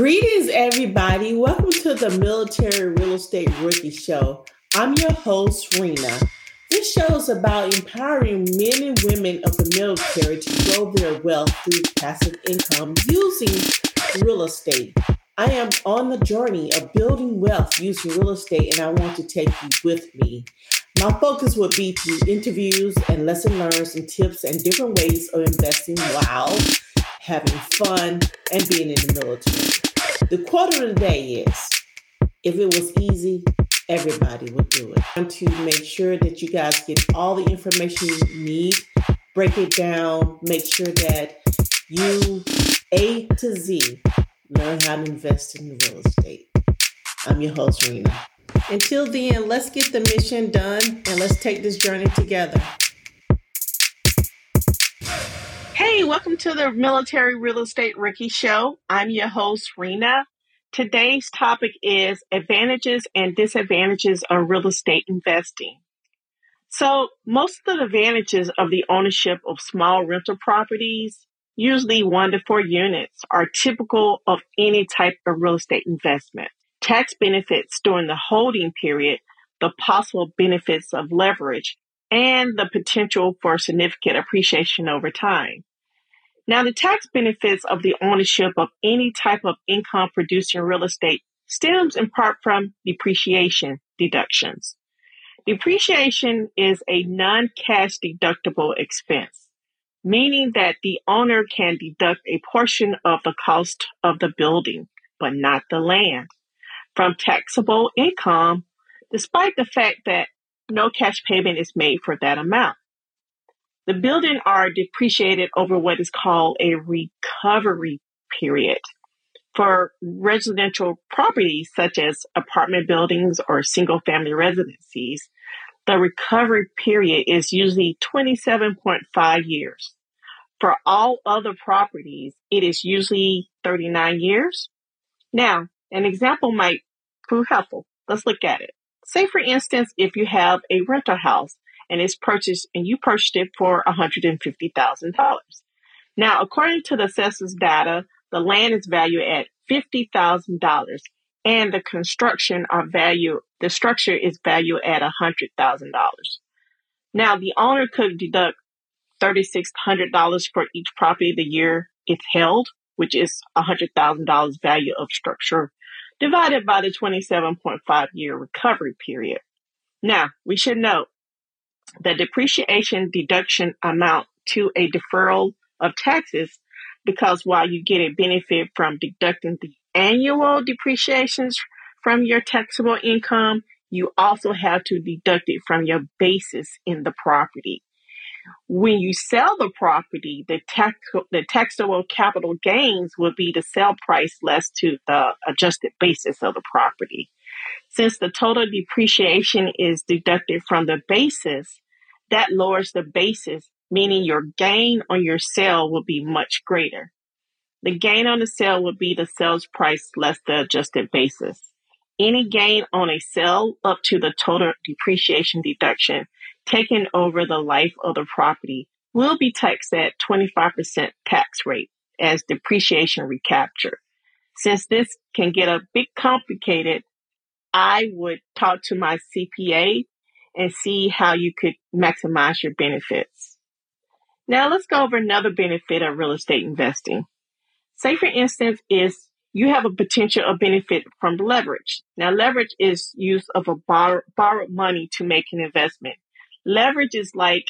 Greetings, everybody. Welcome to the Military Real Estate Rookie Show. I'm your host, Rena. This show is about empowering men and women of the military to grow their wealth through passive income using real estate. I am on the journey of building wealth using real estate, and I want to take you with me. My focus would be through interviews and lesson learns and tips and different ways of investing while having fun and being in the military. The quote of the day is if it was easy, everybody would do it. I want to make sure that you guys get all the information you need, break it down, make sure that you A to Z learn how to invest in real estate. I'm your host, Rena. Until then, let's get the mission done and let's take this journey together. Welcome to the Military Real Estate Rookie Show. I'm your host, Rena. Today's topic is advantages and disadvantages of real estate investing. So, most of the advantages of the ownership of small rental properties, usually one to four units, are typical of any type of real estate investment. Tax benefits during the holding period, the possible benefits of leverage, and the potential for significant appreciation over time. Now, the tax benefits of the ownership of any type of income producing real estate stems in part from depreciation deductions. Depreciation is a non-cash deductible expense, meaning that the owner can deduct a portion of the cost of the building, but not the land, from taxable income, despite the fact that no cash payment is made for that amount. The building are depreciated over what is called a recovery period. For residential properties such as apartment buildings or single family residencies, the recovery period is usually 27.5 years. For all other properties, it is usually 39 years. Now, an example might prove helpful. Let's look at it. Say, for instance, if you have a rental house and it's purchased and you purchased it for $150,000. Now, according to the census data, the land is valued at $50,000 and the construction are value, the structure is valued at $100,000. Now, the owner could deduct $3,600 for each property the year it's held, which is $100,000 value of structure divided by the 27.5 year recovery period. Now, we should note the depreciation deduction amount to a deferral of taxes because while you get a benefit from deducting the annual depreciations from your taxable income, you also have to deduct it from your basis in the property. When you sell the property, the tax the taxable capital gains will be the sale price less to the adjusted basis of the property. Since the total depreciation is deducted from the basis, that lowers the basis, meaning your gain on your sale will be much greater. The gain on the sale would be the sales price less the adjusted basis. Any gain on a sale up to the total depreciation deduction taken over the life of the property will be taxed at 25% tax rate as depreciation recapture. Since this can get a bit complicated, I would talk to my CPA and see how you could maximize your benefits. Now let's go over another benefit of real estate investing. Say for instance is you have a potential of benefit from leverage. Now leverage is use of a borrow, borrowed money to make an investment. Leverage is like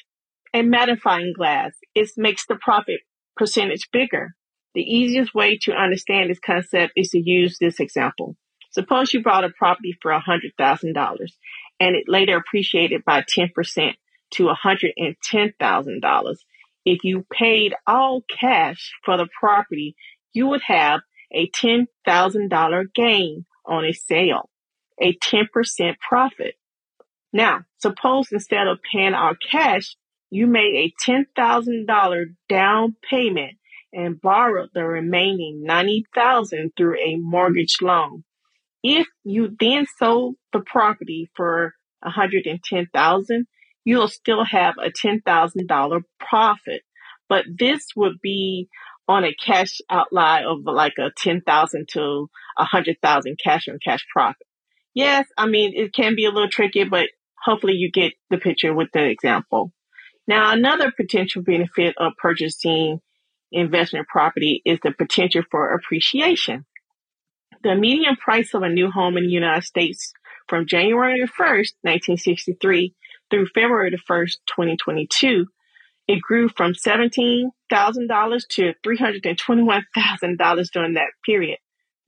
a magnifying glass. It makes the profit percentage bigger. The easiest way to understand this concept is to use this example. Suppose you bought a property for $100,000 and it later appreciated by 10% to $110,000. If you paid all cash for the property, you would have a $10,000 gain on a sale, a 10% profit. Now, suppose instead of paying all cash, you made a $10,000 down payment and borrowed the remaining 90,000 through a mortgage loan. If you then sold the property for 110,000, you'll still have a $10,000 profit. But this would be on a cash outlay of like a 10,000 to a 100,000 cash on cash profit. Yes, I mean, it can be a little tricky, but hopefully you get the picture with the example. Now, another potential benefit of purchasing investment property is the potential for appreciation. The median price of a new home in the United States from January 1st, 1963 through February 1st, 2022 it grew from $17,000 to $321,000 during that period.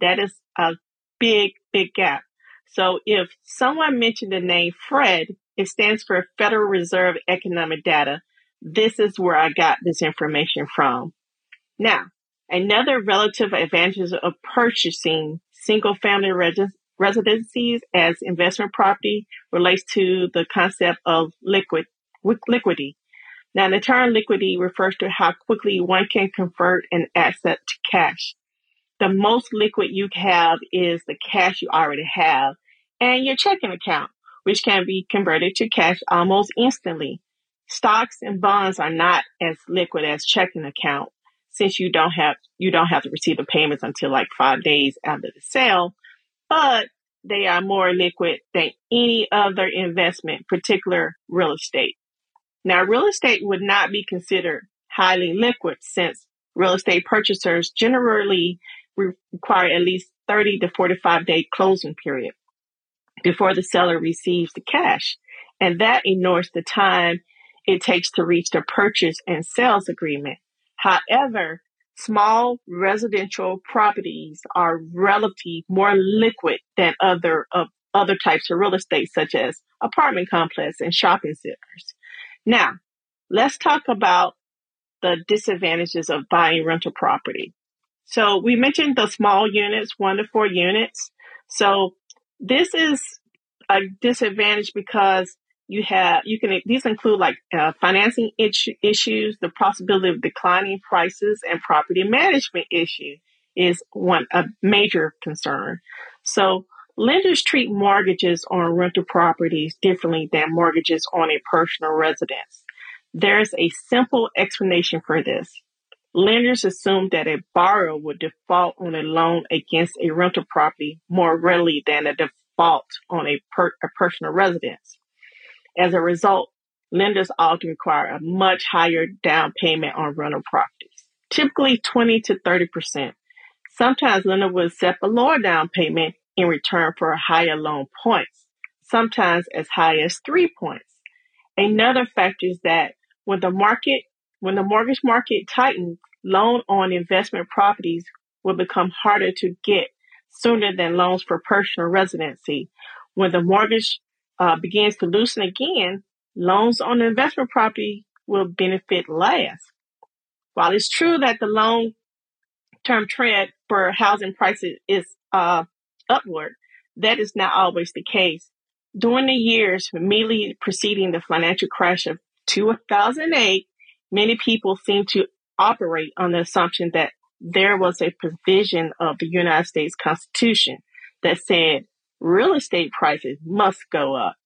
That is a big, big gap. So if someone mentioned the name Fred, it stands for Federal Reserve Economic Data. This is where I got this information from. Now, another relative advantage of purchasing single family res- residencies as investment property relates to the concept of liquid liquidity. Now, the term liquidity refers to how quickly one can convert an asset to cash. The most liquid you have is the cash you already have and your checking account, which can be converted to cash almost instantly. Stocks and bonds are not as liquid as checking account since you don't have you don't have to receive the payments until like five days after the sale, but they are more liquid than any other investment, particular real estate. Now, real estate would not be considered highly liquid since real estate purchasers generally require at least 30 to 45 day closing period before the seller receives the cash. And that ignores the time it takes to reach the purchase and sales agreement. However, small residential properties are relatively more liquid than other of other types of real estate, such as apartment complexes and shopping centers. Now, let's talk about the disadvantages of buying rental property. So we mentioned the small units, one to four units. So this is a disadvantage because you have you can these include like uh, financing issues, the possibility of declining prices, and property management issue is one a major concern. So Lenders treat mortgages on rental properties differently than mortgages on a personal residence. There's a simple explanation for this. Lenders assume that a borrower would default on a loan against a rental property more readily than a default on a, per, a personal residence. As a result, lenders often require a much higher down payment on rental properties, typically 20 to 30 percent. Sometimes lenders will accept a lower down payment in return for higher loan points, sometimes as high as three points. Another factor is that when the market, when the mortgage market tightens, loan on investment properties will become harder to get sooner than loans for personal residency. When the mortgage uh, begins to loosen again, loans on investment property will benefit less. While it's true that the long term trend for housing prices is uh, upward. That is not always the case. During the years immediately preceding the financial crash of 2008, many people seem to operate on the assumption that there was a provision of the United States Constitution that said real estate prices must go up.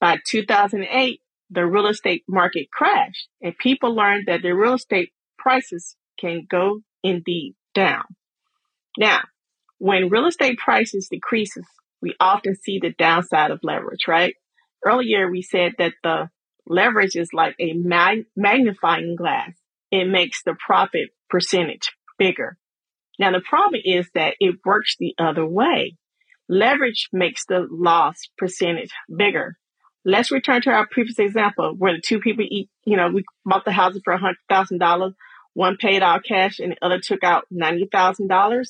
By 2008, the real estate market crashed and people learned that the real estate prices can go indeed down. Now, when real estate prices decreases, we often see the downside of leverage, right? Earlier, we said that the leverage is like a mag- magnifying glass. It makes the profit percentage bigger. Now, the problem is that it works the other way. Leverage makes the loss percentage bigger. Let's return to our previous example where the two people eat, you know, we bought the houses for $100,000. One paid all cash and the other took out $90,000.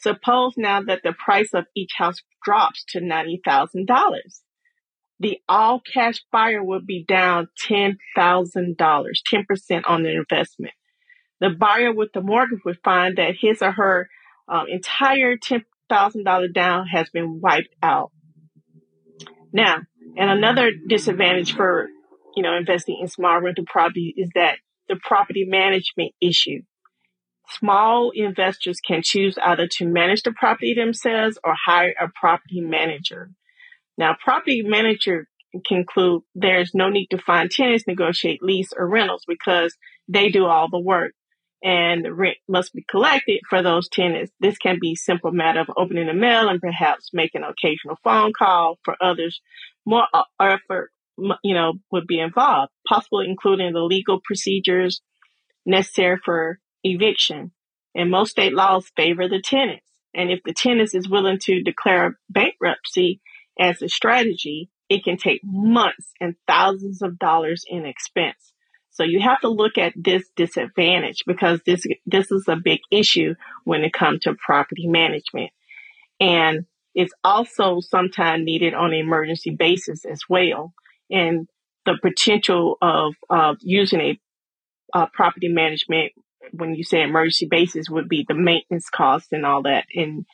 Suppose now that the price of each house drops to $90,000. The all cash buyer would be down $10,000, 10% on the investment. The buyer with the mortgage would find that his or her um, entire $10,000 down has been wiped out. Now, and another disadvantage for, you know, investing in small rental property is that the property management issue. Small investors can choose either to manage the property themselves or hire a property manager. Now, property manager can include there's no need to find tenants, negotiate lease or rentals because they do all the work. And the rent must be collected for those tenants. This can be simple matter of opening the mail and perhaps making an occasional phone call. For others, more uh, effort, you know, would be involved, possibly including the legal procedures necessary for eviction. And most state laws favor the tenants. And if the tenant is willing to declare bankruptcy as a strategy, it can take months and thousands of dollars in expense. So you have to look at this disadvantage because this this is a big issue when it comes to property management. And it's also sometimes needed on an emergency basis as well. And the potential of, of using a, a property management when you say emergency basis would be the maintenance costs and all that. And,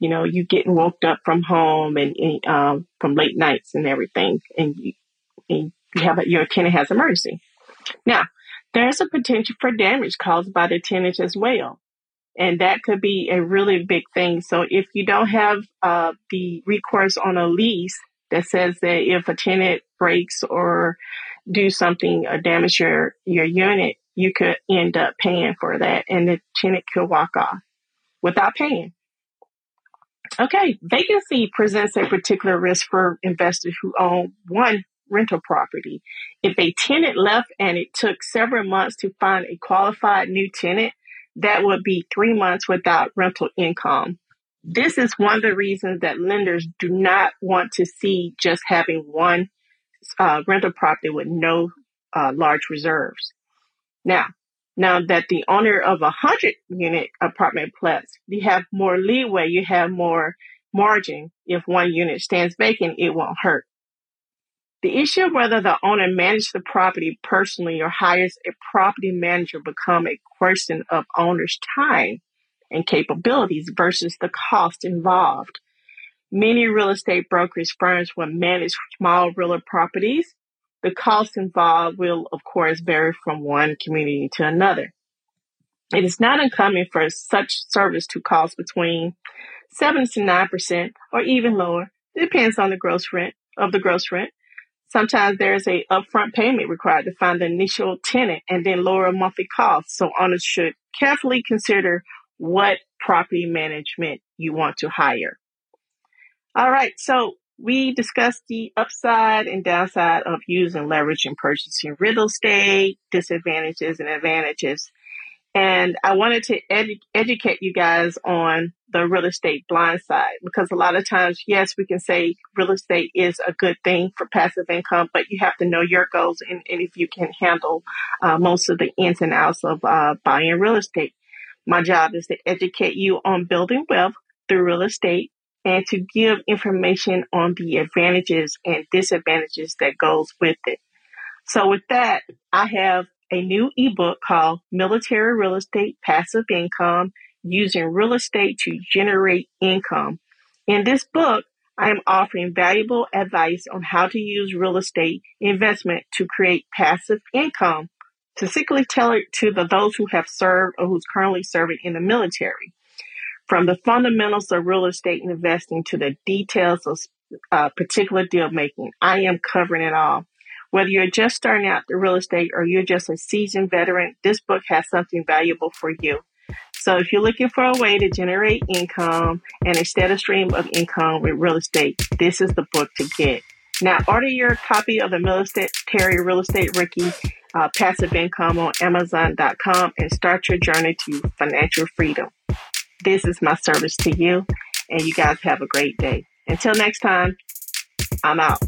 you know, you getting woke up from home and, and um, from late nights and everything. And you, and you have a, your tenant has emergency. Now, there's a potential for damage caused by the tenant as well. And that could be a really big thing. So if you don't have uh, the recourse on a lease that says that if a tenant breaks or do something or damage your, your unit, you could end up paying for that and the tenant could walk off without paying. Okay, vacancy presents a particular risk for investors who own one rental property. If a tenant left and it took several months to find a qualified new tenant, that would be three months without rental income. This is one of the reasons that lenders do not want to see just having one uh, rental property with no uh, large reserves. Now, now that the owner of a hundred unit apartment complex, you have more leeway, you have more margin. If one unit stands vacant, it won't hurt. The issue of whether the owner managed the property personally or hires a property manager become a question of owner's time and capabilities versus the cost involved. Many real estate brokerage firms will manage small real properties. The cost involved will, of course, vary from one community to another. It is not uncommon for such service to cost between 7 to 9% or even lower. It depends on the gross rent of the gross rent. Sometimes there's a upfront payment required to find the initial tenant and then lower monthly costs. So owners should carefully consider what property management you want to hire. All right. So we discussed the upside and downside of using leverage in purchasing real estate, disadvantages and advantages. And I wanted to edu- educate you guys on the real estate blind side because a lot of times, yes, we can say real estate is a good thing for passive income, but you have to know your goals and, and if you can handle uh, most of the ins and outs of uh, buying real estate. My job is to educate you on building wealth through real estate and to give information on the advantages and disadvantages that goes with it. So with that, I have a new ebook called Military Real Estate Passive Income Using Real Estate to Generate Income. In this book, I am offering valuable advice on how to use real estate investment to create passive income, specifically tailored to the, those who have served or who's currently serving in the military. From the fundamentals of real estate investing to the details of uh, particular deal making, I am covering it all. Whether you're just starting out the real estate or you're just a seasoned veteran, this book has something valuable for you. So if you're looking for a way to generate income and a steady stream of income with real estate, this is the book to get. Now order your copy of the Military Real Estate Ricky uh, Passive Income on Amazon.com and start your journey to financial freedom. This is my service to you, and you guys have a great day. Until next time, I'm out.